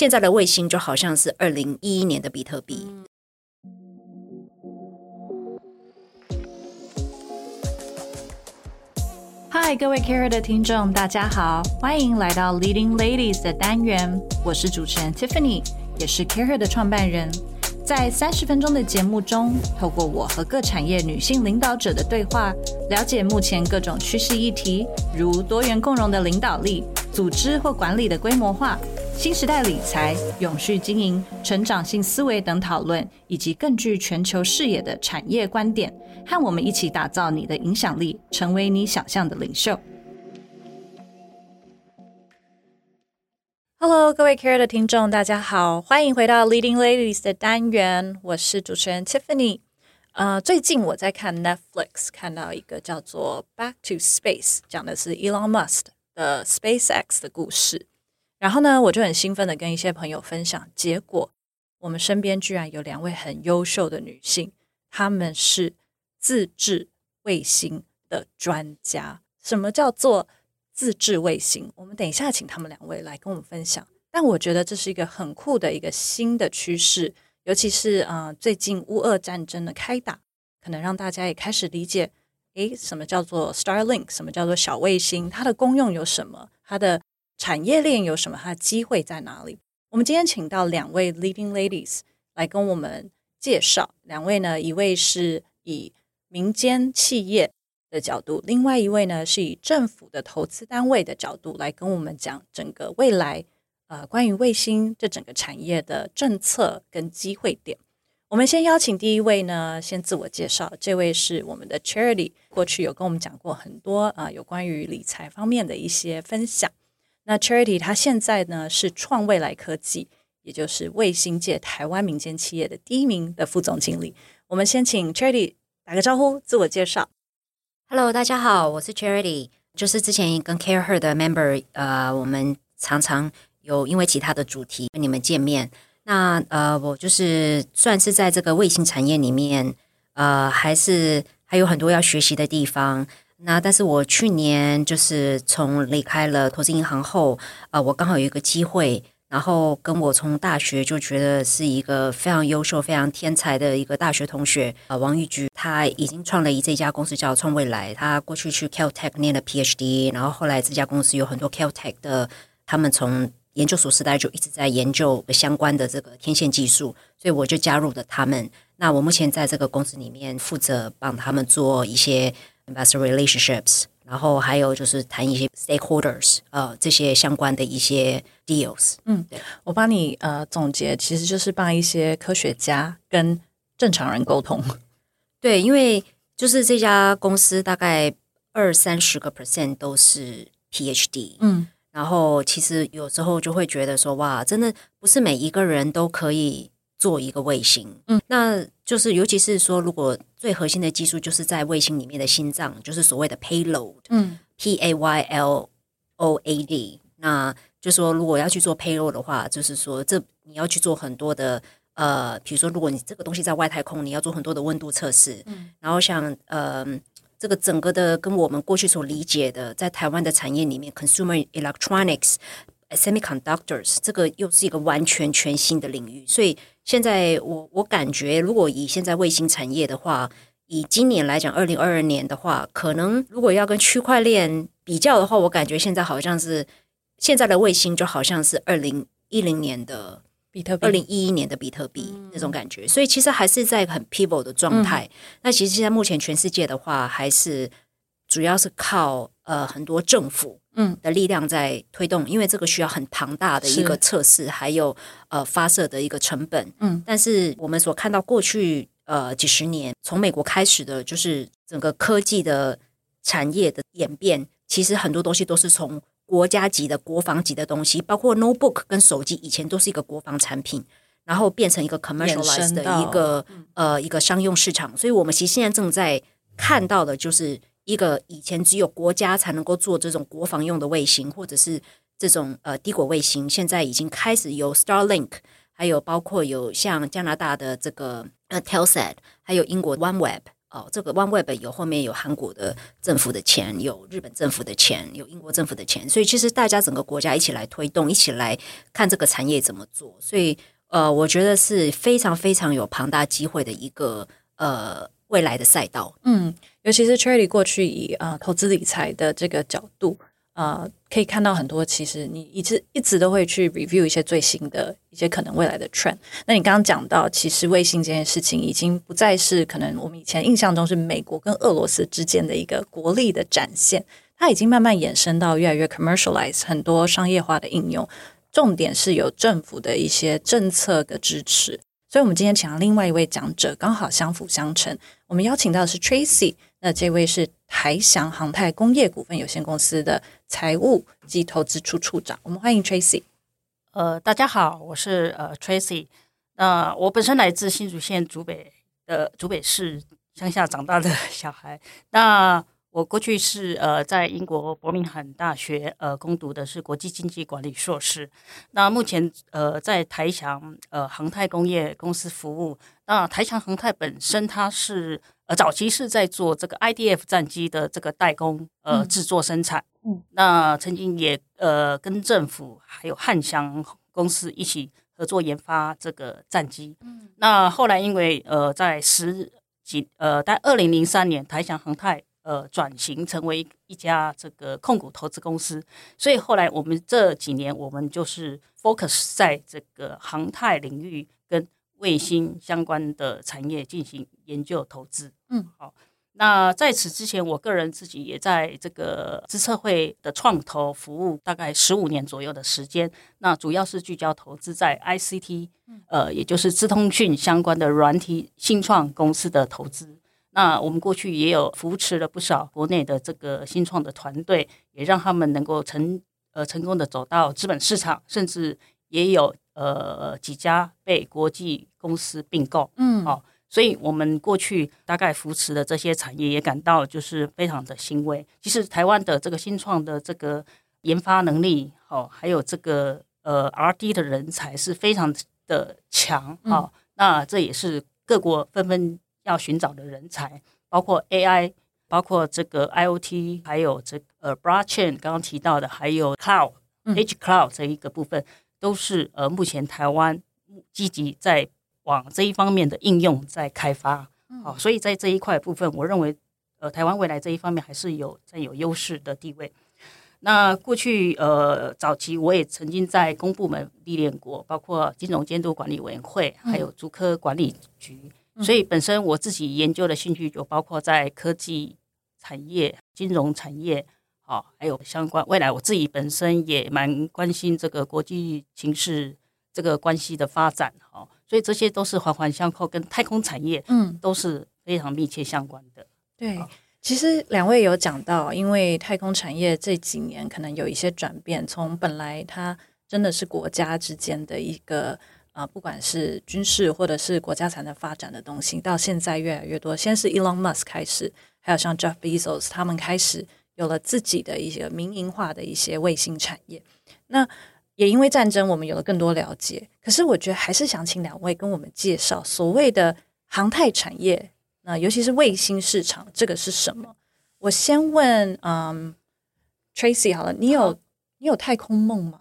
现在的卫星就好像是二零一一年的比特币。嗨，各位 Care 的听众，大家好，欢迎来到 Leading Ladies 的单元，我是主持人 Tiffany，也是 Care 的创办人。在三十分钟的节目中，透过我和各产业女性领导者的对话，了解目前各种趋势议题，如多元共融的领导力、组织或管理的规模化、新时代理财、永续经营、成长性思维等讨论，以及更具全球视野的产业观点，和我们一起打造你的影响力，成为你想象的领袖。Hello，各位 Care 的听众，大家好，欢迎回到 Leading Ladies 的单元，我是主持人 Tiffany。呃，最近我在看 Netflix，看到一个叫做《Back to Space》，讲的是 Elon Musk 呃 SpaceX 的故事。然后呢，我就很兴奋的跟一些朋友分享，结果我们身边居然有两位很优秀的女性，她们是自制卫星的专家。什么叫做？自制卫星，我们等一下请他们两位来跟我们分享。但我觉得这是一个很酷的一个新的趋势，尤其是啊，最近乌俄战争的开打，可能让大家也开始理解，诶，什么叫做 Starlink，什么叫做小卫星，它的功用有什么，它的产业链有什么，它的机会在哪里？我们今天请到两位 Leading Ladies 来跟我们介绍。两位呢，一位是以民间企业。的角度，另外一位呢是以政府的投资单位的角度来跟我们讲整个未来，呃，关于卫星这整个产业的政策跟机会点。我们先邀请第一位呢，先自我介绍。这位是我们的 Charity，过去有跟我们讲过很多啊，有关于理财方面的一些分享。那 Charity 他现在呢是创未来科技，也就是卫星界台湾民间企业的第一名的副总经理。我们先请 Charity 打个招呼，自我介绍。Hello，大家好，我是 Charity，就是之前跟 Care Her 的 member，呃，我们常常有因为其他的主题跟你们见面。那呃，我就是算是在这个卫星产业里面，呃，还是还有很多要学习的地方。那但是我去年就是从离开了投资银行后，呃，我刚好有一个机会。然后跟我从大学就觉得是一个非常优秀、非常天才的一个大学同学，呃，王玉菊，他已经创了一这家公司叫创未来。他过去去 Caltech 念了 PhD，然后后来这家公司有很多 Caltech 的，他们从研究所时代就一直在研究相关的这个天线技术，所以我就加入了他们。那我目前在这个公司里面负责帮他们做一些 investor relationships。然后还有就是谈一些 stakeholders，呃，这些相关的一些 deals。嗯，我帮你呃总结，其实就是帮一些科学家跟正常人沟通。对，因为就是这家公司大概二三十个 percent 都是 PhD。嗯，然后其实有时候就会觉得说，哇，真的不是每一个人都可以。做一个卫星，嗯，那就是尤其是说，如果最核心的技术就是在卫星里面的心脏，就是所谓的 payload，嗯，P A Y L O A D，那就说如果要去做 payload 的话，就是说这你要去做很多的呃，比如说如果你这个东西在外太空，你要做很多的温度测试，嗯，然后像呃这个整个的跟我们过去所理解的，在台湾的产业里面，consumer electronics。Semiconductors 这个又是一个完全全新的领域，所以现在我我感觉，如果以现在卫星产业的话，以今年来讲，二零二二年的话，可能如果要跟区块链比较的话，我感觉现在好像是现在的卫星就好像是二零一零年的比特币，二零一一年的比特币那种感觉，所以其实还是在很 pivot 的状态。那其实现在目前全世界的话，还是主要是靠呃很多政府。嗯，的力量在推动，因为这个需要很庞大的一个测试，还有呃发射的一个成本。嗯，但是我们所看到过去呃几十年，从美国开始的，就是整个科技的产业的演变，其实很多东西都是从国家级的国防级的东西，包括 notebook 跟手机，以前都是一个国防产品，然后变成一个 commercialized 的一个呃一个商用市场。所以我们其实现在正在看到的就是。一个以前只有国家才能够做这种国防用的卫星，或者是这种呃低轨卫星，现在已经开始有 Starlink，还有包括有像加拿大的这个呃 Telsat，还有英国 OneWeb，哦，这个 OneWeb 有后面有韩国的政府的钱，有日本政府的钱，有英国政府的钱，所以其实大家整个国家一起来推动，一起来看这个产业怎么做。所以呃，我觉得是非常非常有庞大机会的一个呃未来的赛道。嗯，尤其是 Charlie 过去以啊投资理财的这个角度。呃，可以看到很多，其实你一直一直都会去 review 一些最新的一些可能未来的 trend。那你刚刚讲到，其实卫星这件事情已经不再是可能我们以前印象中是美国跟俄罗斯之间的一个国力的展现，它已经慢慢衍生到越来越 commercialize，很多商业化的应用。重点是有政府的一些政策的支持。所以，我们今天请到另外一位讲者，刚好相辅相成。我们邀请到的是 Tracy，那这位是台翔航太工业股份有限公司的财务及投资处处长。我们欢迎 Tracy。呃，大家好，我是呃 Tracy。那我本身来自新竹县竹北的竹北市乡下长大的小孩。那我过去是呃在英国伯明翰大学呃攻读的是国际经济管理硕士，那目前呃在台翔呃航太工业公司服务。那台强航太本身它是呃早期是在做这个 IDF 战机的这个代工呃制作生产，嗯，那曾经也呃跟政府还有汉翔公司一起合作研发这个战机，嗯，那后来因为呃在十几呃在二零零三年台强航太。呃，转型成为一家这个控股投资公司，所以后来我们这几年，我们就是 focus 在这个航太领域跟卫星相关的产业进行研究投资。嗯，好。那在此之前，我个人自己也在这个资策会的创投服务大概十五年左右的时间。那主要是聚焦投资在 ICT，呃，也就是资通讯相关的软体新创公司的投资。那我们过去也有扶持了不少国内的这个新创的团队，也让他们能够成呃成功的走到资本市场，甚至也有呃几家被国际公司并购。嗯，好，所以我们过去大概扶持的这些产业也感到就是非常的欣慰。其实台湾的这个新创的这个研发能力，好，还有这个呃 R D 的人才是非常的强。好，那这也是各国纷纷。要寻找的人才，包括 AI，包括这个 IOT，还有这呃 Blockchain，刚刚提到的，还有 Cloud 这一个部分，都是呃目前台湾积极在往这一方面的应用在开发。好，所以在这一块部分，我认为呃台湾未来这一方面还是有占有优势的地位。那过去呃早期我也曾经在公部门历练过，包括金融监督管理委员会，还有竹科管理局。所以本身我自己研究的兴趣就包括在科技产业、金融产业，好，还有相关未来我自己本身也蛮关心这个国际形势这个关系的发展，哈，所以这些都是环环相扣，跟太空产业嗯都是非常密切相关的。对，其实两位有讲到，因为太空产业这几年可能有一些转变，从本来它真的是国家之间的一个。啊，不管是军事或者是国家才能发展的东西，到现在越来越多。先是 Elon Musk 开始，还有像 Jeff Bezos 他们开始有了自己的一些民营化的一些卫星产业。那也因为战争，我们有了更多了解。可是我觉得还是想请两位跟我们介绍所谓的航太产业，那尤其是卫星市场，这个是什么？我先问，嗯，Tracy 好了，你有你有太空梦吗？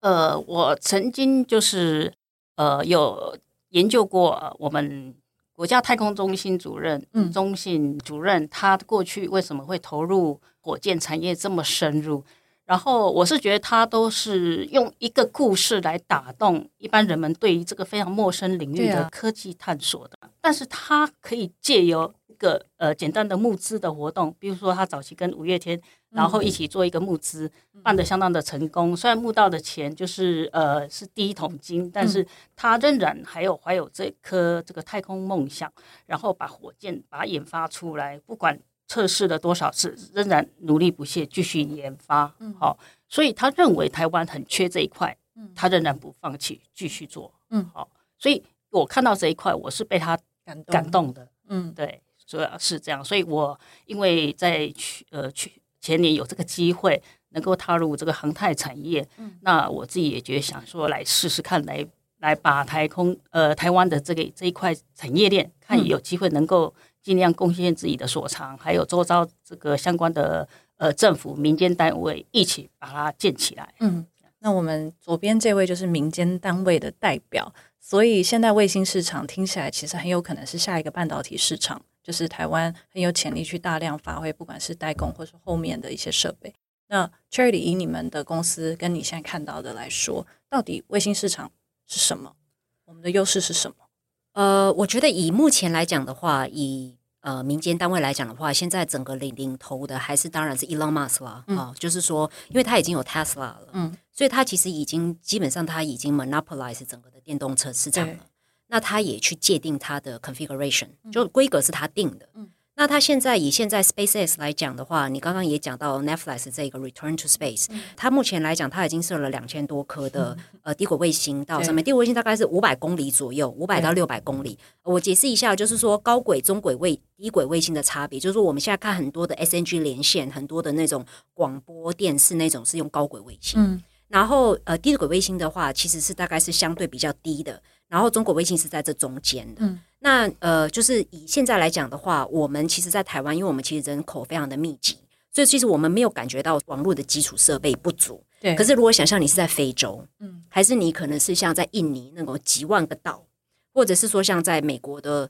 呃，我曾经就是呃有研究过我们国家太空中心主任，嗯，中信主任，他过去为什么会投入火箭产业这么深入？然后我是觉得他都是用一个故事来打动一般人们对于这个非常陌生领域的科技探索的，但是他可以借由一个呃简单的募资的活动，比如说他早期跟五月天。然后一起做一个募资，办得相当的成功。虽然募到的钱就是呃是第一桶金，但是他仍然还有怀有这颗这个太空梦想，然后把火箭把它研发出来，不管测试了多少次，仍然努力不懈继续研发。嗯，好，所以他认为台湾很缺这一块，嗯，他仍然不放弃继续做。嗯，好，所以我看到这一块，我是被他感感动的。嗯，对，主要是这样。所以我因为在去呃去。前年有这个机会能够踏入这个航太产业，嗯那我自己也觉得想说来试试看，来来把台空呃台湾的这个这一块产业链，看有机会能够。尽量贡献自己的所长，还有周遭这个相关的呃政府、民间单位一起把它建起来。嗯，那我们左边这位就是民间单位的代表，所以现在卫星市场听起来其实很有可能是下一个半导体市场，就是台湾很有潜力去大量发挥，不管是代工或是后面的一些设备。那 Charity 以你们的公司跟你现在看到的来说，到底卫星市场是什么？我们的优势是什么？呃，我觉得以目前来讲的话，以呃民间单位来讲的话，现在整个领领头的还是当然是 Elon Musk 啦，啊，就是说，因为他已经有 Tesla 了，嗯，所以他其实已经基本上他已经 monopolize 整个的电动车市场了。那他也去界定它的 configuration，就规格是他定的，嗯。那他现在以现在 SpaceX 来讲的话，你刚刚也讲到 Netflix 这个 Return to Space，它目前来讲，它已经设了两千多颗的呃低轨卫星到上面，低轨卫星大概是五百公里左右，五百到六百公里。我解释一下，就是说高轨、中轨卫、低轨卫星的差别，就是说我们现在看很多的 SNG 连线，很多的那种广播电视那种是用高轨卫星，嗯，然后呃低轨卫星的话，其实是大概是相对比较低的，然后中国微信是在这中间的，嗯。那呃，就是以现在来讲的话，我们其实，在台湾，因为我们其实人口非常的密集，所以其实我们没有感觉到网络的基础设备不足。对。可是，如果想象你是在非洲，嗯，还是你可能是像在印尼那种几万个岛，或者是说像在美国的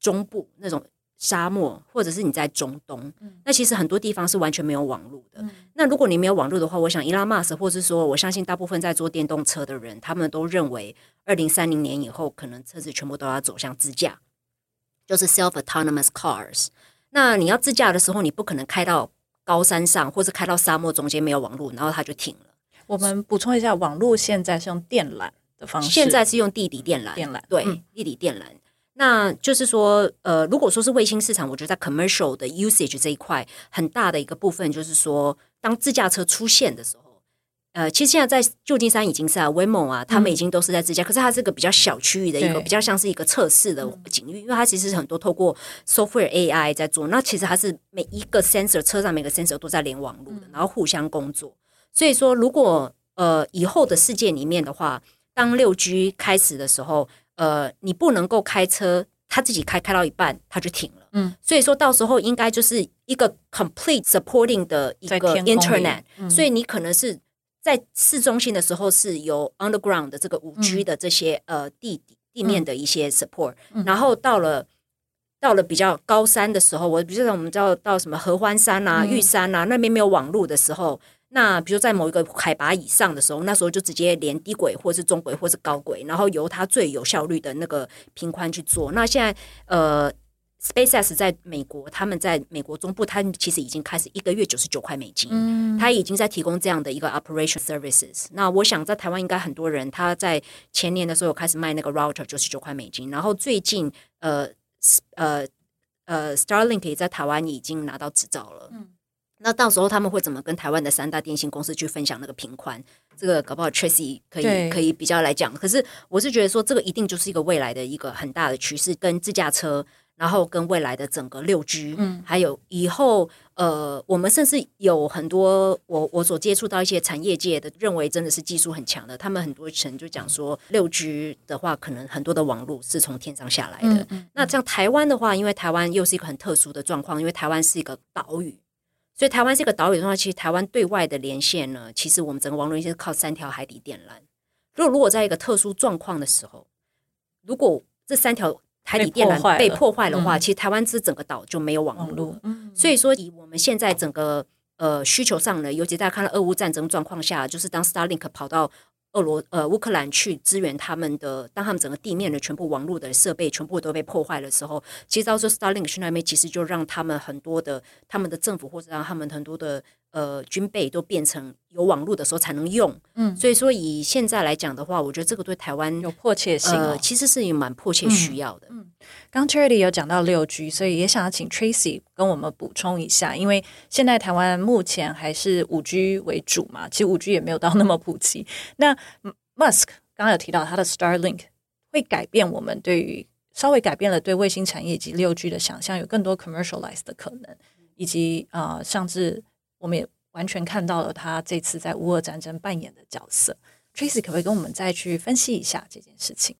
中部那种。沙漠，或者是你在中东，那其实很多地方是完全没有网络的。那如果你没有网络的话，我想伊拉马斯，或者是说，我相信大部分在做电动车的人，他们都认为二零三零年以后，可能车子全部都要走向自驾，就是 self autonomous cars。那你要自驾的时候，你不可能开到高山上，或是开到沙漠中间没有网络，然后它就停了。我们补充一下，网络现在是用电缆的方式，现在是用地底电缆，电缆对，地底电缆。那就是说，呃，如果说是卫星市场，我觉得在 commercial 的 usage 这一块，很大的一个部分就是说，当自驾车出现的时候，呃，其实现在在旧金山已经是啊，Waymo 啊，他们已经都是在自驾，可是它是个比较小区域的一个，比较像是一个测试的景域，因为它其实是很多透过 software AI 在做，那其实它是每一个 sensor 车上每个 sensor 都在连网络的，然后互相工作。所以说，如果呃以后的世界里面的话，当六 G 开始的时候。呃，你不能够开车，他自己开开到一半，他就停了。嗯，所以说到时候应该就是一个 complete supporting 的一个 internet。所以你可能是在市中心的时候是有 underground 的这个五 G 的这些呃地地面的一些 support，然后到了到了比较高山的时候，我比如说我们知道到什么合欢山啊、玉山啊那边没有网络的时候。那比如在某一个海拔以上的时候，那时候就直接连低轨或是中轨或是高轨，然后由它最有效率的那个频宽去做。那现在呃，SpaceX 在美国，他们在美国中部，他们其实已经开始一个月九十九块美金，嗯，他已经在提供这样的一个 operation services。那我想在台湾应该很多人他在前年的时候开始卖那个 router 九十九块美金，然后最近呃呃呃 Starlink 也在台湾已经拿到执照了，嗯。那到时候他们会怎么跟台湾的三大电信公司去分享那个频宽？这个搞不好 Tracy 可以可以比较来讲。可是我是觉得说，这个一定就是一个未来的一个很大的趋势，跟自驾车，然后跟未来的整个六 G，嗯，还有以后呃，我们甚至有很多我我所接触到一些产业界的认为真的是技术很强的，他们很多人就讲说，六 G 的话，可能很多的网络是从天上下来的。那像台湾的话，因为台湾又是一个很特殊的状况，因为台湾是一个岛屿。所以台湾这个岛屿的话，其实台湾对外的连线呢，其实我们整个网络连线是靠三条海底电缆。如果如果在一个特殊状况的时候，如果这三条海底电缆被破坏的话，其实台湾这整个岛就没有网络。所以说，以我们现在整个呃需求上呢，尤其大家看到俄乌战争状况下，就是当 Starlink 跑到。俄罗呃乌克兰去支援他们的，当他们整个地面的全部网络的设备全部都被破坏的时候，其实到时候 Starlink 去那边，其实就让他们很多的他们的政府或者让他们很多的呃军备都变成有网络的时候才能用。嗯，所以说以现在来讲的话，我觉得这个对台湾有迫切性，呃，其实是也蛮迫切需要的。嗯。刚 Charity 有讲到六 G，所以也想要请 Tracy 跟我们补充一下，因为现在台湾目前还是五 G 为主嘛，其实五 G 也没有到那么普及。那 Musk 刚刚有提到他的 Starlink 会改变我们对于稍微改变了对卫星产业以及六 G 的想象，有更多 commercialize 的可能，以及呃，甚至我们也完全看到了他这次在乌俄战争扮演的角色。Tracy 可不可以跟我们再去分析一下这件事情？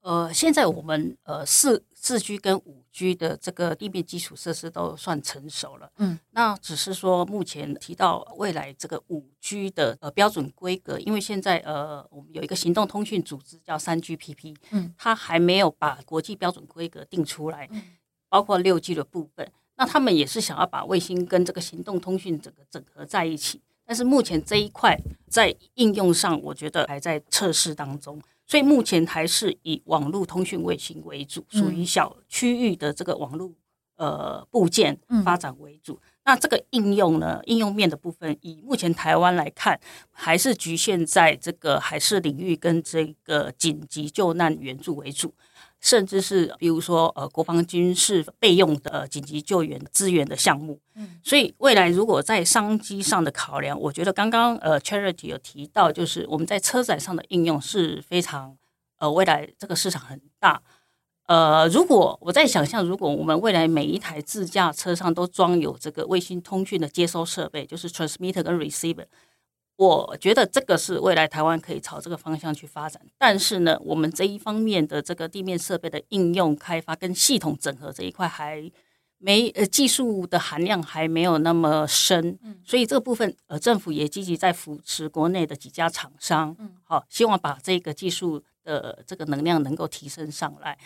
呃，现在我们呃四四 G 跟五 G 的这个地面基础设施都算成熟了。嗯，那只是说目前提到未来这个五 G 的呃标准规格，因为现在呃我们有一个行动通讯组织叫三 GPP，嗯，它还没有把国际标准规格定出来，包括六 G 的部分。那他们也是想要把卫星跟这个行动通讯整个整合在一起，但是目前这一块在应用上，我觉得还在测试当中。所以目前还是以网络通讯卫星为主，属于小区域的这个网络呃部件发展为主。那这个应用呢，应用面的部分，以目前台湾来看，还是局限在这个海事领域跟这个紧急救难援助为主。甚至是比如说呃国防军事备用的紧急救援资源的项目，嗯，所以未来如果在商机上的考量，我觉得刚刚呃 Charity 有提到，就是我们在车载上的应用是非常呃未来这个市场很大，呃，如果我在想象，如果我们未来每一台自驾车上都装有这个卫星通讯的接收设备，就是 transmitter 跟 receiver。我觉得这个是未来台湾可以朝这个方向去发展，但是呢，我们这一方面的这个地面设备的应用开发跟系统整合这一块还没呃技术的含量还没有那么深，所以这个部分呃政府也积极在扶持国内的几家厂商，好，希望把这个技术的这个能量能够提升上来，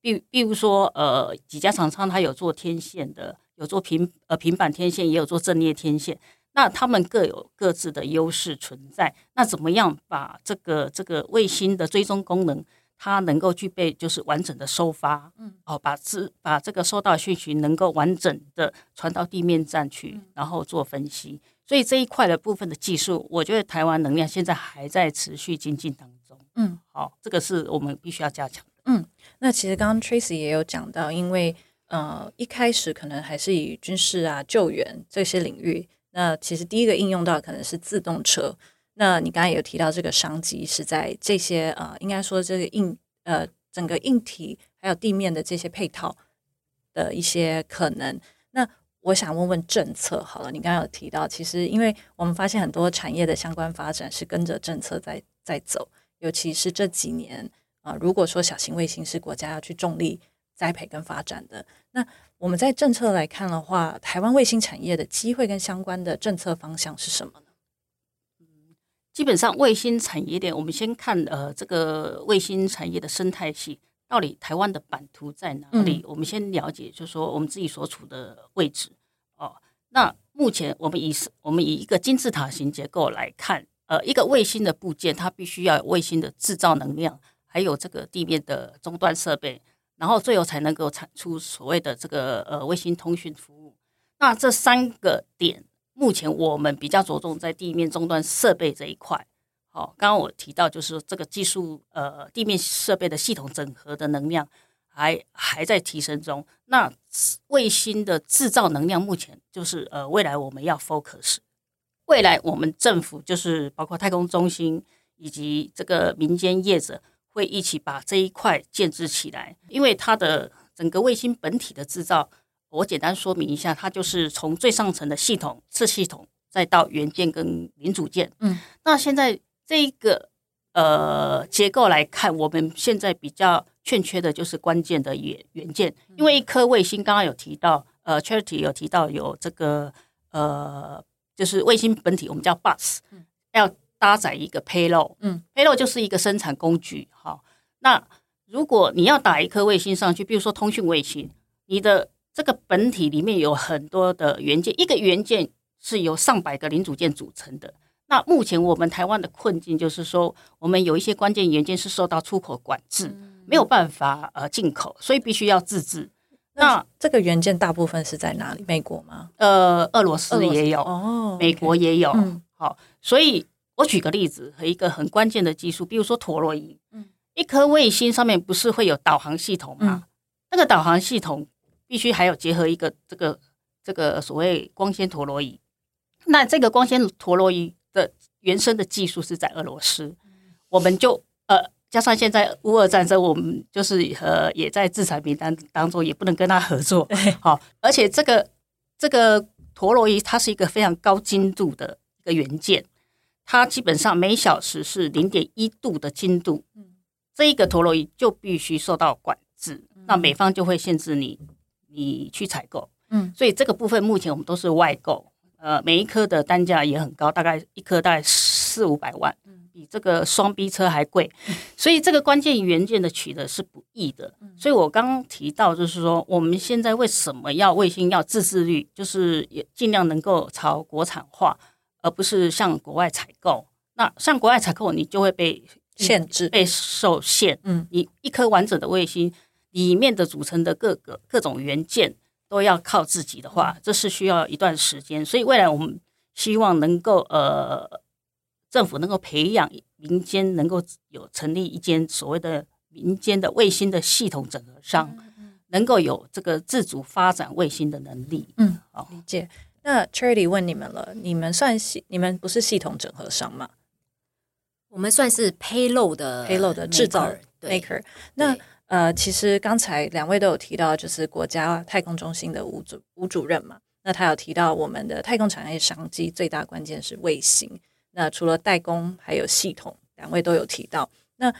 比比如说呃几家厂商它有做天线的，有做平呃平板天线，也有做阵列天线。那他们各有各自的优势存在。那怎么样把这个这个卫星的追踪功能，它能够具备就是完整的收发，嗯，哦，把资把这个收到讯息能够完整的传到地面站去，然后做分析。所以这一块的部分的技术，我觉得台湾能量现在还在持续精进当中。嗯，好，这个是我们必须要加强的。嗯，那其实刚刚 Tracy 也有讲到，因为呃一开始可能还是以军事啊救援这些领域。那其实第一个应用到可能是自动车。那你刚才有提到这个商机是在这些呃，应该说这个硬呃整个硬体还有地面的这些配套的一些可能。那我想问问政策好了，你刚刚有提到，其实因为我们发现很多产业的相关发展是跟着政策在在走，尤其是这几年啊，如果说小型卫星是国家要去重力栽培跟发展的，那我们在政策来看的话，台湾卫星产业的机会跟相关的政策方向是什么呢？嗯，基本上卫星产业链，我们先看呃这个卫星产业的生态系，到底台湾的版图在哪里？我们先了解，就是说我们自己所处的位置哦。那目前我们以我们以一个金字塔型结构来看，呃，一个卫星的部件，它必须要有卫星的制造能量，还有这个地面的终端设备。然后最后才能够产出所谓的这个呃卫星通讯服务。那这三个点，目前我们比较着重在地面终端设备这一块。好，刚刚我提到就是这个技术呃地面设备的系统整合的能量还还在提升中。那卫星的制造能量目前就是呃未来我们要 focus。未来我们政府就是包括太空中心以及这个民间业者。会一起把这一块建制起来，因为它的整个卫星本体的制造，我简单说明一下，它就是从最上层的系统、次系统，再到元件跟零组件。嗯，那现在这一个呃结构来看，我们现在比较欠缺的就是关键的元元件，因为一颗卫星刚刚有提到，呃，Charity 有提到有这个呃，就是卫星本体，我们叫 bus，要。搭载一个 payload，嗯，payload 就是一个生产工具，好，那如果你要打一颗卫星上去，比如说通讯卫星，你的这个本体里面有很多的元件，一个元件是由上百个零组件组成的。那目前我们台湾的困境就是说，我们有一些关键元件是受到出口管制，没有办法呃进口，所以必须要自制。那这个元件大部分是在哪里？美国吗？呃，俄罗斯也有，哦，美国也有，好，所以。我举个例子和一个很关键的技术，比如说陀螺仪。嗯，一颗卫星上面不是会有导航系统吗？那个导航系统必须还有结合一个这个这个所谓光纤陀螺仪。那这个光纤陀螺仪的原生的技术是在俄罗斯，我们就呃加上现在乌俄战争，我们就是呃也在制裁名单当中，也不能跟他合作。好，而且这个这个陀螺仪它是一个非常高精度的一个元件。它基本上每小时是零点一度的精度，嗯，这一个陀螺仪就必须受到管制，那美方就会限制你你去采购。嗯，所以这个部分目前我们都是外购，呃，每一颗的单价也很高，大概一颗大概四五百万，比这个双 B 车还贵。所以这个关键元件的取得是不易的。所以我刚刚提到，就是说我们现在为什么要卫星要自制率，就是也尽量能够朝国产化，而不是向国外采购。那向国外采购，你就会被限制、被受限。嗯，你一颗完整的卫星里面的组成的各个各种元件。都要靠自己的话，这是需要一段时间。所以未来我们希望能够呃，政府能够培养民间，能够有成立一间所谓的民间的卫星的系统整合商，能够有这个自主发展卫星的能力。嗯，好，理解。那 Charity 问你们了，你们算系，你们不是系统整合商吗？我们算是 payload 的 payload 的制造 maker。那呃，其实刚才两位都有提到，就是国家太空中心的吴主吴主任嘛，那他有提到我们的太空产业商机最大关键是卫星。那除了代工，还有系统，两位都有提到。那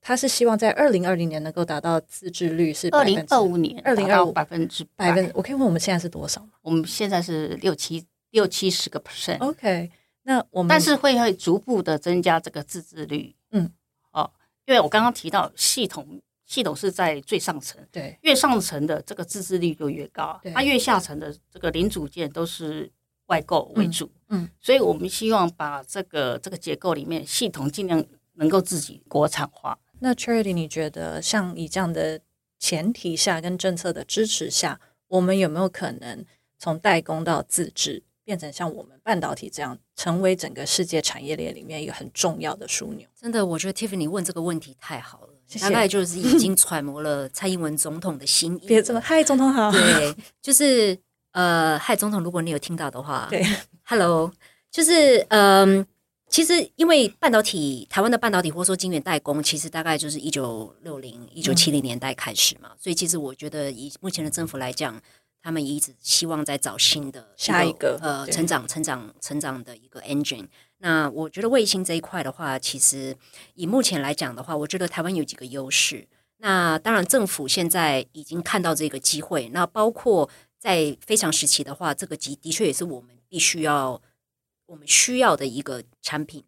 他是希望在二零二零年能够达到自制率是二零二五年，二零二五百分之百分。我可以问我们现在是多少吗？我们现在是六七六七十个 percent。OK，那我们但是会会逐步的增加这个自制率。嗯，哦，因为我刚刚提到系统。系统是在最上层，对，越上层的这个自制率就越高，它越下层的这个零组件都是外购为主，嗯，所以我们希望把这个这个结构里面系统尽量能够自己国产化。那 Charity，你觉得像以这样的前提下跟政策的支持下，我们有没有可能从代工到自制，变成像我们半导体这样，成为整个世界产业链里面一个很重要的枢纽？真的，我觉得 Tiffany 问这个问题太好了。大概就 是已经揣摩了蔡英文总统的心意。别这么，嗨，总统好。对，就是呃，嗨，总统，如果你有听到的话，对，Hello，就是嗯，其实因为半导体，台湾的半导体或者说晶圆代工，其实大概就是一九六零、一九七零年代开始嘛，所以其实我觉得以目前的政府来讲，他们一直希望在找新的下一个呃成长、成长、成长的一个 engine。那我觉得卫星这一块的话，其实以目前来讲的话，我觉得台湾有几个优势。那当然，政府现在已经看到这个机会。那包括在非常时期的话，这个机的确也是我们必须要、我们需要的一个产品。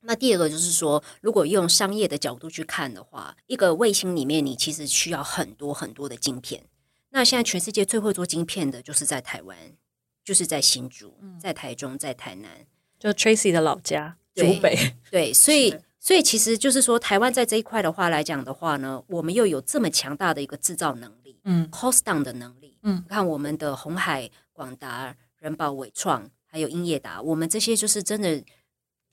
那第二个就是说，如果用商业的角度去看的话，一个卫星里面你其实需要很多很多的晶片。那现在全世界最会做晶片的就是在台湾，就是在新竹、在台中、在台南。就 Tracy 的老家，竹北，对，所以，所以其实就是说，台湾在这一块的话来讲的话呢，我们又有这么强大的一个制造能力，嗯，cost down 的能力，嗯，看我们的红海、广达、人保、伟创，还有英业达，我们这些就是真的，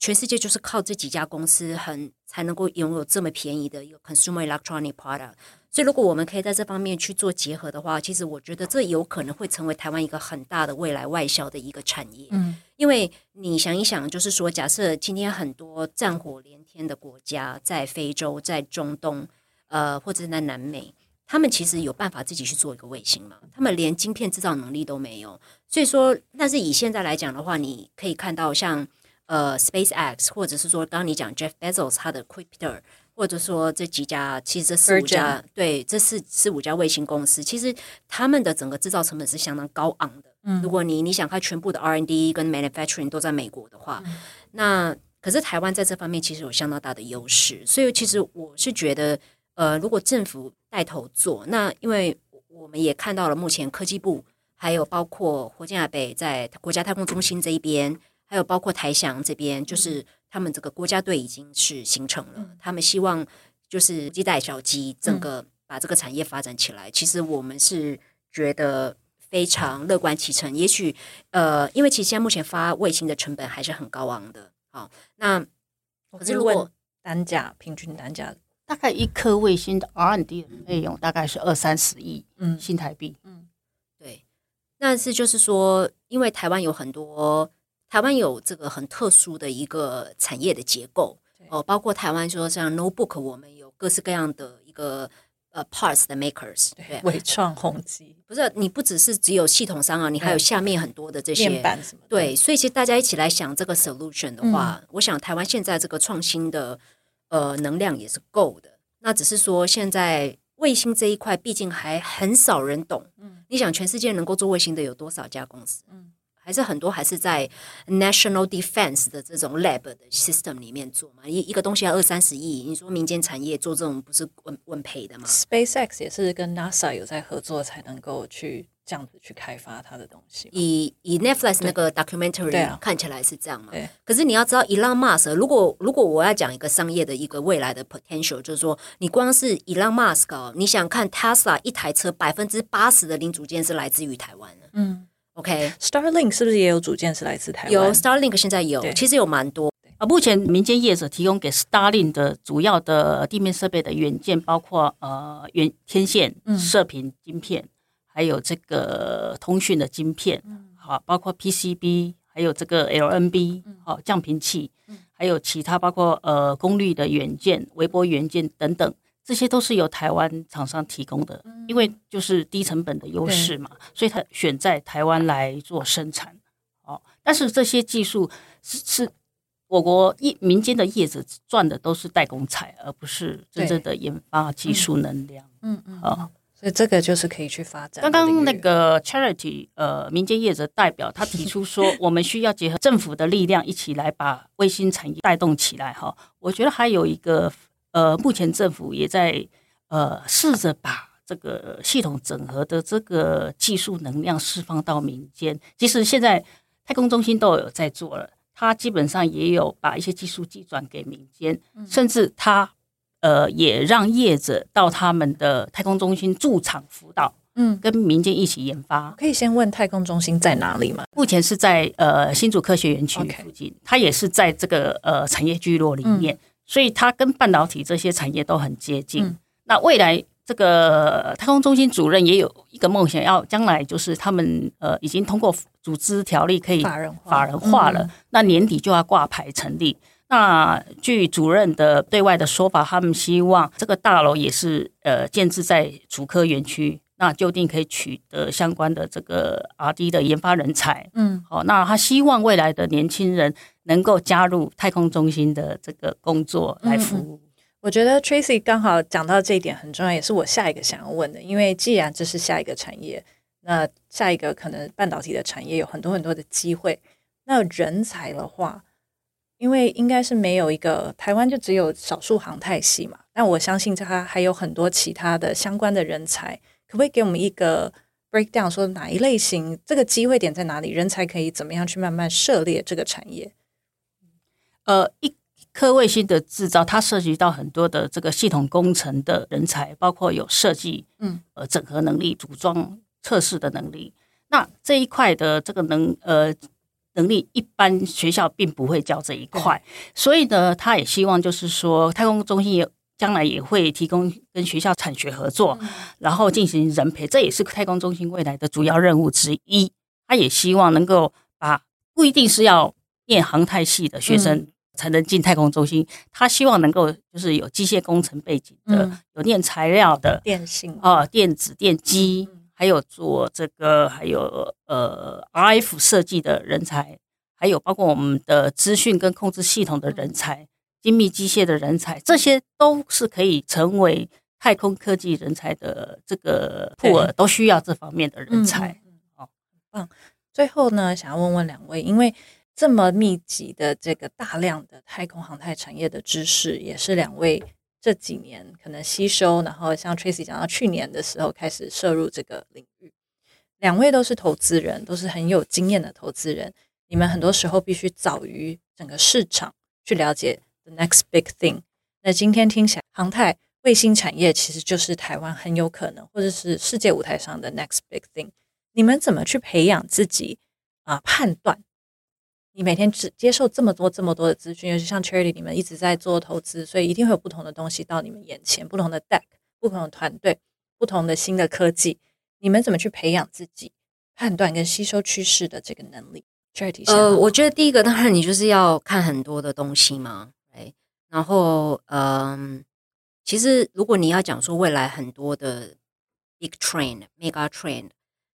全世界就是靠这几家公司，很才能够拥有这么便宜的一个 consumer electronic product。所以，如果我们可以在这方面去做结合的话，其实我觉得这有可能会成为台湾一个很大的未来外销的一个产业。嗯，因为你想一想，就是说，假设今天很多战火连天的国家在非洲、在中东，呃，或者在南美，他们其实有办法自己去做一个卫星嘛？他们连晶片制造能力都没有。所以说，但是以现在来讲的话，你可以看到像呃 SpaceX，或者是说刚刚你讲 Jeff Bezos 他的 Crypto。或者说这几家，其实这四五家，对，这四四五家卫星公司，其实他们的整个制造成本是相当高昂的。嗯，如果你你想看全部的 R&D 跟 manufacturing 都在美国的话，那可是台湾在这方面其实有相当大的优势。所以其实我是觉得，呃，如果政府带头做，那因为我们也看到了目前科技部，还有包括火箭亚北在国家太空中心这一边，还有包括台翔这边，就是。他们这个国家队已经是形成了，他们希望就是一带小鸡，整个把这个产业发展起来。其实我们是觉得非常乐观其成。也许呃，因为其实现在目前发卫星的成本还是很高昂的。好，那可是如果单价平均单价大概一颗卫星的 R&D 的费用大概是二三十亿嗯。新台币。嗯。对，但是就是说，因为台湾有很多。台湾有这个很特殊的一个产业的结构哦，包括台湾说像 notebook，我们有各式各样的一个呃 parts 的 makers，对，伟创、宏基，不是你不只是只有系统商啊，你还有下面很多的这些面板什么，对，所以其实大家一起来想这个 solution 的话，我想台湾现在这个创新的呃能量也是够的，那只是说现在卫星这一块毕竟还很少人懂。嗯，你想全世界能够做卫星的有多少家公司？嗯，还是很多还是在 national defense 的这种 lab 的 system 里面做嘛。一一个东西要二三十亿，你说民间产业做这种不是稳稳赔的吗？SpaceX 也是跟 NASA 有在合作才能够去。这样子去开发它的东西，以以 Netflix 那个 documentary 看起来是这样嘛？对。可是你要知道，Elon Musk 如果如果我要讲一个商业的一个未来的 potential，就是说，你光是 Elon Musk 哦，你想看 Tesla 一台车百分之八十的零组件是来自于台湾的。嗯。OK，Starlink 是不是也有组件是来自台湾？有 Starlink 现在有，其实有蛮多啊。目前民间业者提供给 Starlink 的主要的地面设备的元件，包括呃元天线、射频晶片。还有这个通讯的晶片，好，包括 PCB，还有这个 LNB，好，降频器，还有其他包括呃功率的元件、微波元件等等，这些都是由台湾厂商提供的，因为就是低成本的优势嘛，所以它选在台湾来做生产。哦，但是这些技术是是我国业民间的业者赚的都是代工材，而不是真正的研发技术能量。嗯嗯，啊。所以这个就是可以去发展。刚刚那个 charity 呃民间业者代表他提出说，我们需要结合政府的力量一起来把卫星产业带动起来哈。我觉得还有一个呃，目前政府也在呃试着把这个系统整合的这个技术能量释放到民间。其实现在太空中心都有在做了，它基本上也有把一些技术寄转给民间，甚至他。呃，也让业者到他们的太空中心驻场辅导，嗯，跟民间一起研发。可以先问太空中心在哪里吗？目前是在呃新竹科学园区附近，它也是在这个呃产业聚落里面，所以它跟半导体这些产业都很接近。那未来这个太空中心主任也有一个梦想，要将来就是他们呃已经通过组织条例可以法人法人化了，那年底就要挂牌成立。那据主任的对外的说法，他们希望这个大楼也是呃建置在主科园区，那就定可以取得相关的这个 R D 的研发人才。嗯，好，那他希望未来的年轻人能够加入太空中心的这个工作来服务。我觉得 Tracy 刚好讲到这一点很重要，也是我下一个想要问的。因为既然这是下一个产业，那下一个可能半导体的产业有很多很多的机会，那人才的话。因为应该是没有一个台湾就只有少数航太系嘛，但我相信它还有很多其他的相关的人才，可不可以给我们一个 breakdown，说哪一类型这个机会点在哪里，人才可以怎么样去慢慢涉猎这个产业？呃，一颗卫星的制造，它涉及到很多的这个系统工程的人才，包括有设计，嗯，呃，整合能力、组装、测试的能力。那这一块的这个能，呃。能力一般学校并不会教这一块，所以呢，他也希望就是说，太空中心也将来也会提供跟学校产学合作，然后进行人培，这也是太空中心未来的主要任务之一。他也希望能够把不一定是要念航太系的学生才能进太空中心，他希望能够就是有机械工程背景的，有念材料的，电信。啊，电子电机。还有做这个，还有呃，RF 设计的人才，还有包括我们的资讯跟控制系统的人才，精密机械的人才，这些都是可以成为太空科技人才的这个库尔，都需要这方面的人才。哦，嗯，最后呢，想要问问两位，因为这么密集的这个大量的太空航太产业的知识，也是两位。这几年可能吸收，然后像 Tracy 讲到去年的时候开始涉入这个领域，两位都是投资人，都是很有经验的投资人。你们很多时候必须早于整个市场去了解 the next big thing。那今天听起来，航太卫星产业其实就是台湾很有可能，或者是世界舞台上的 next big thing。你们怎么去培养自己啊判断？你每天只接受这么多、这么多的资讯，尤其像 Charity，你们一直在做投资，所以一定会有不同的东西到你们眼前，不同的 deck，不同的团队，不同的新的科技。你们怎么去培养自己判断跟吸收趋势的这个能力？Charity，呃，我觉得第一个当然你就是要看很多的东西嘛，哎，然后嗯，其实如果你要讲说未来很多的 big trend、mega trend。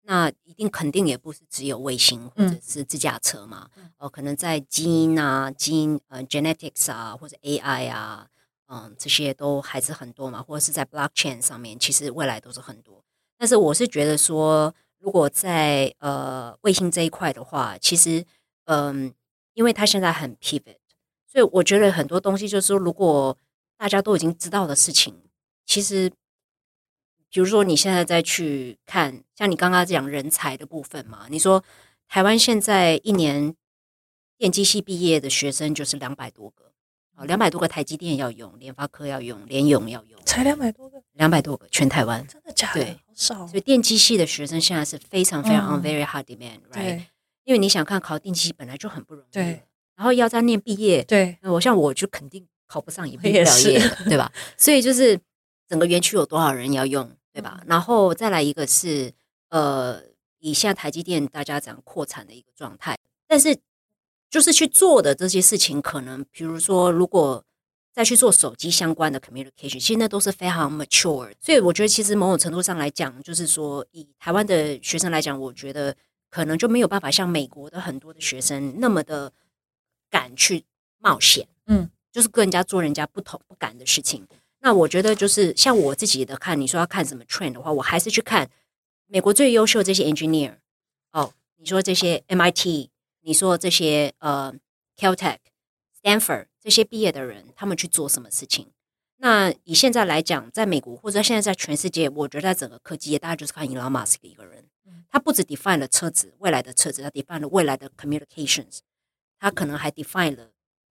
那一定肯定也不是只有卫星或者是自驾车嘛，呃，可能在基因啊、基因呃 genetics 啊或者 AI 啊，嗯，这些都还是很多嘛，或者是在 blockchain 上面，其实未来都是很多。但是我是觉得说，如果在呃卫星这一块的话，其实嗯，因为它现在很 pivot，所以我觉得很多东西就是说，如果大家都已经知道的事情，其实比如说你现在再去看，像你刚刚讲人才的部分嘛，你说台湾现在一年电机系毕业的学生就是两百多个。两百多个台积电要用，联发科要用，联咏要用，才两百多个，两百多个全台湾，真的假的？对，好少。所以电机系的学生现在是非常非常 on very hard demand，right？因为你想看考电机系本来就很不容易，对。然后要再念毕业，对。我像我就肯定考不上，也毕不了业，对吧？所以就是整个园区有多少人要用，对吧？然后再来一个是，呃，以现在台积电大家讲扩产的一个状态，但是。就是去做的这些事情，可能比如说，如果再去做手机相关的 communication，其实那都是非常 mature。所以我觉得，其实某种程度上来讲，就是说，以台湾的学生来讲，我觉得可能就没有办法像美国的很多的学生那么的敢去冒险。嗯，就是跟人家做人家不同不敢的事情。那我觉得，就是像我自己的看，你说要看什么 trend 的话，我还是去看美国最优秀的这些 engineer。哦，你说这些 MIT。你说这些呃，Caltech、Stanford 这些毕业的人，他们去做什么事情？那以现在来讲，在美国或者现在在全世界，我觉得在整个科技业，大家就是看 Elon Musk 一个人。他不止 define 了车子未来的车子，他 define 了未来的 communications，他可能还 define 了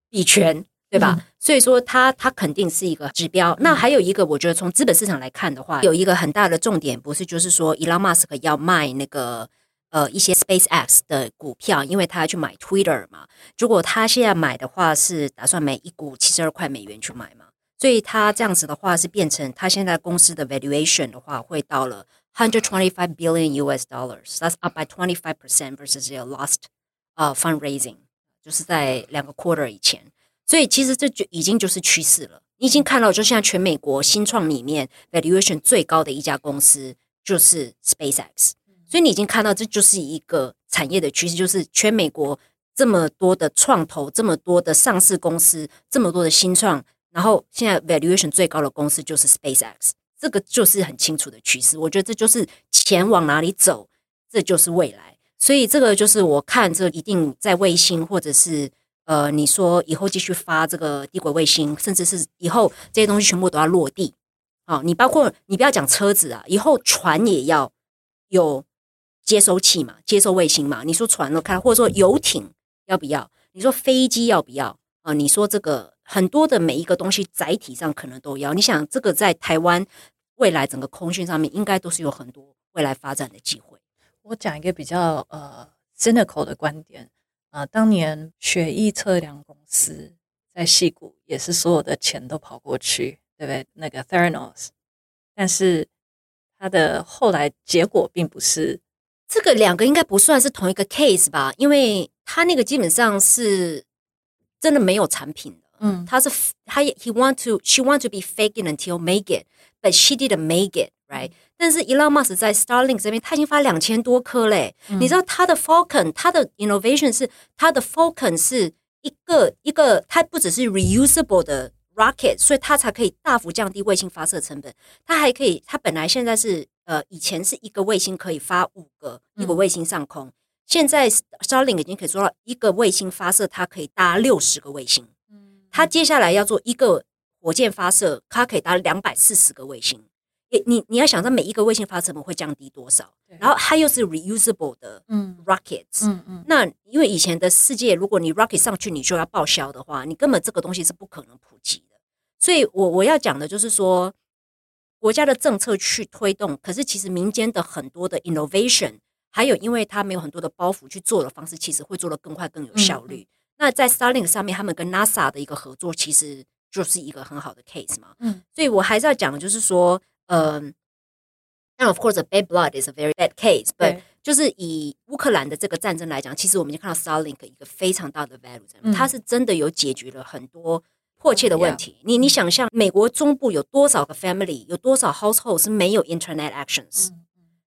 币圈，对吧？所以说，它它肯定是一个指标。那还有一个，我觉得从资本市场来看的话，有一个很大的重点，不是就是说 Elon Musk 要卖那个。呃，一些 SpaceX 的股票，因为他要去买 Twitter 嘛。如果他现在买的话，是打算每一股七十二块美元去买嘛。所以他这样子的话，是变成他现在公司的 valuation 的话，会到了 hundred twenty five billion US dollars。That's up by twenty five percent versus your last 呃 fundraising，就是在两个 quarter 以前。所以其实这就已经就是趋势了。你已经看到，就现在全美国新创里面 valuation 最高的一家公司就是 SpaceX。所以你已经看到，这就是一个产业的趋势，就是全美国这么多的创投，这么多的上市公司，这么多的新创，然后现在 valuation 最高的公司就是 SpaceX，这个就是很清楚的趋势。我觉得这就是钱往哪里走，这就是未来。所以这个就是我看，这一定在卫星，或者是呃，你说以后继续发这个低轨卫星，甚至是以后这些东西全部都要落地。好，你包括你不要讲车子啊，以后船也要有。接收器嘛，接收卫星嘛。你说船都开，或者说游艇要不要？你说飞机要不要啊？你说这个很多的每一个东西载体上可能都要。你想这个在台湾未来整个空军上面应该都是有很多未来发展的机会。我讲一个比较呃 cynical 的观点啊，当年血液测量公司在戏谷也是所有的钱都跑过去，对不对？那个 Theranos，但是它的后来结果并不是。这个两个应该不算是同一个 case 吧，因为他那个基本上是真的没有产品的。嗯，他是他 he want to she want to be fake it until make it，but she didn't make it，right？但是 Elon Musk 在 Starlink 这边，他已经发两千多颗嘞。你知道他的 Falcon，他的 innovation 是他的 Falcon 是一个一个，它不只是 reusable 的。Rocket，所以它才可以大幅降低卫星发射成本。它还可以，它本来现在是呃，以前是一个卫星可以发五个一个卫星上空，现在 Starlink 已经可以做到一个卫星发射，它可以搭六十个卫星。嗯，它接下来要做一个火箭发射，它可以搭两百四十个卫星。你你你要想，到每一个卫星发射成本会降低多少？然后它又是 reusable 的 rockets。嗯嗯。那因为以前的世界，如果你 rocket 上去你就要报销的话，你根本这个东西是不可能普及的。所以，我我要讲的就是说，国家的政策去推动，可是其实民间的很多的 innovation，还有因为它没有很多的包袱去做的方式，其实会做得更快更有效率。那在 Starlink 上面，他们跟 NASA 的一个合作，其实就是一个很好的 case 嘛。嗯，所以我还是要讲，就是说，嗯，那 of course a bad blood is a very bad case，but 就是以乌克兰的这个战争来讲，其实我们就看到 Starlink 一个非常大的 value，它是真的有解决了很多。迫切的问题，你你想象美国中部有多少个 family，有多少 household 是没有 internet actions？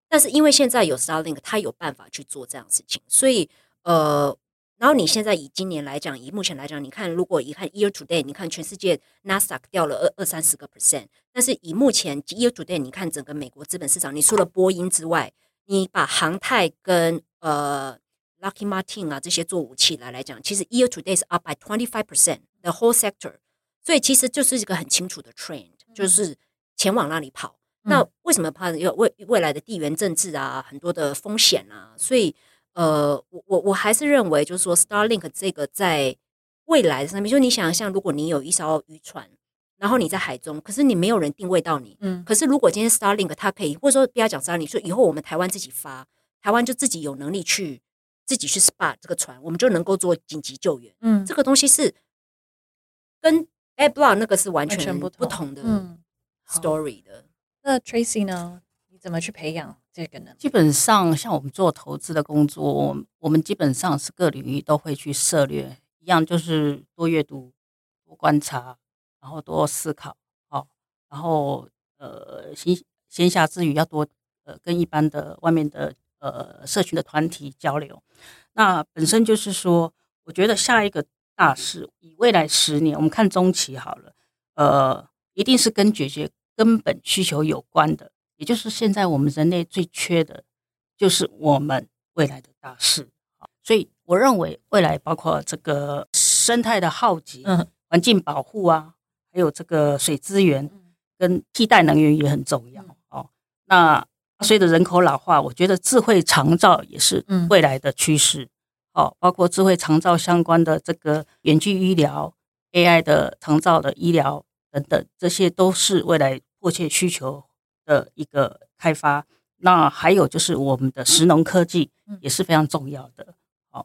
但是因为现在有 Starlink，它有办法去做这样事情，所以呃，然后你现在以今年来讲，以目前来讲，你看如果一看 year to day，你看全世界 Nasdaq 掉了二二三十个 percent，但是以目前 year to day，你看整个美国资本市场，你除了波音之外，你把航太跟呃 Lucky Martin 啊这些做武器来来讲，其实 year to day 是 up by twenty five percent the whole sector，所以其实就是一个很清楚的 trend，就是前往那里跑。那为什么怕？有未未来的地缘政治啊，很多的风险啊，所以。呃，我我我还是认为，就是说，Starlink 这个在未来的上面，就你想象，如果你有一艘渔船，然后你在海中，可是你没有人定位到你，嗯，可是如果今天 Starlink 它可以，或者说不要讲 Starlink，说以后我们台湾自己发，台湾就自己有能力去自己去 spot 这个船，我们就能够做紧急救援，嗯，这个东西是跟 Airblock 那个是完全不同的 story 的。那 Tracy 呢？你怎么去培养？这个呢，基本上像我们做投资的工作，我们基本上是各领域都会去涉略，一样就是多阅读、多观察，然后多思考，好，然后呃闲闲暇之余要多呃跟一般的外面的呃社群的团体交流。那本身就是说，我觉得下一个大事，以未来十年，我们看中期好了，呃，一定是跟解决根本需求有关的。也就是现在我们人类最缺的，就是我们未来的大事所以我认为未来包括这个生态的浩劫、环境保护啊，还有这个水资源跟替代能源也很重要哦。那随着人口老化，我觉得智慧长照也是未来的趋势哦。包括智慧长照相关的这个远距医疗、AI 的长照的医疗等等，这些都是未来迫切需求。的一个开发，那还有就是我们的石农科技也是非常重要的。哦，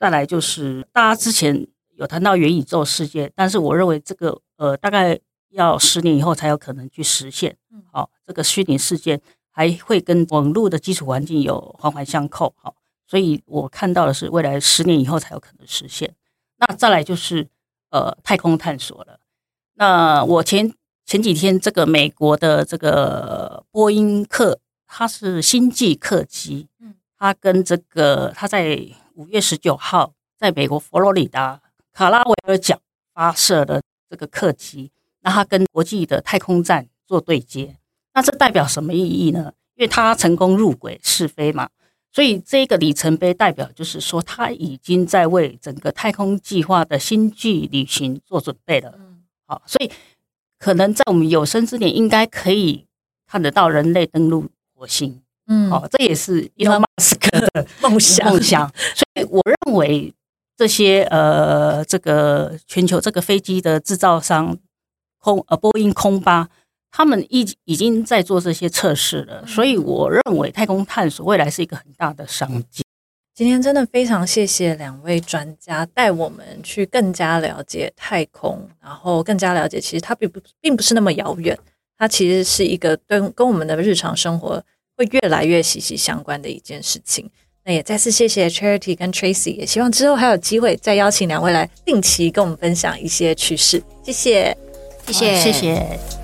再来就是大家之前有谈到元宇宙世界，但是我认为这个呃大概要十年以后才有可能去实现。好，这个虚拟世界还会跟网络的基础环境有环环相扣。好，所以我看到的是未来十年以后才有可能实现。那再来就是呃太空探索了。那我前。前几天，这个美国的这个波音客，它是星际客机，嗯，它跟这个它在五月十九号在美国佛罗里达卡拉维尔角发射的这个客机，那它跟国际的太空站做对接，那这代表什么意义呢？因为它成功入轨试飞嘛，所以这个里程碑代表就是说，它已经在为整个太空计划的星际旅行做准备了，嗯，好，所以。可能在我们有生之年，应该可以看得到人类登陆火星。嗯，好，这也是伊隆马斯克的梦想。梦想。所以我认为这些呃，这个全球这个飞机的制造商空呃，波音空巴，他们已已经在做这些测试了。所以我认为太空探索未来是一个很大的商机。今天真的非常谢谢两位专家带我们去更加了解太空，然后更加了解其实它并不并不是那么遥远，它其实是一个跟跟我们的日常生活会越来越息息相关的一件事情。那也再次谢谢 Charity 跟 Tracy，也希望之后还有机会再邀请两位来定期跟我们分享一些趋势。谢谢，谢谢，谢谢。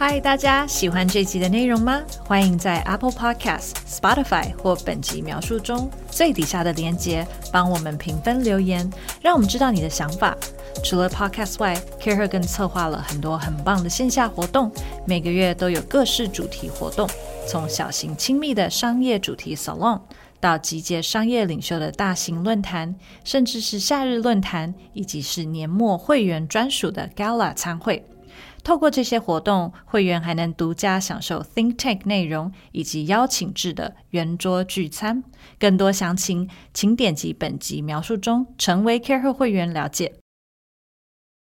嗨，大家喜欢这集的内容吗？欢迎在 Apple Podcast、Spotify 或本集描述中最底下的链接帮我们评分留言，让我们知道你的想法。除了 Podcast 外，Care 更策划了很多很棒的线下活动，每个月都有各式主题活动，从小型亲密的商业主题 Salon，到集结商业领袖的大型论坛，甚至是夏日论坛，以及是年末会员专属的 Gala 参会。透过这些活动，会员还能独家享受 Think Tank 内容以及邀请制的圆桌聚餐。更多详情，请点击本集描述中成为 Care 会员了解。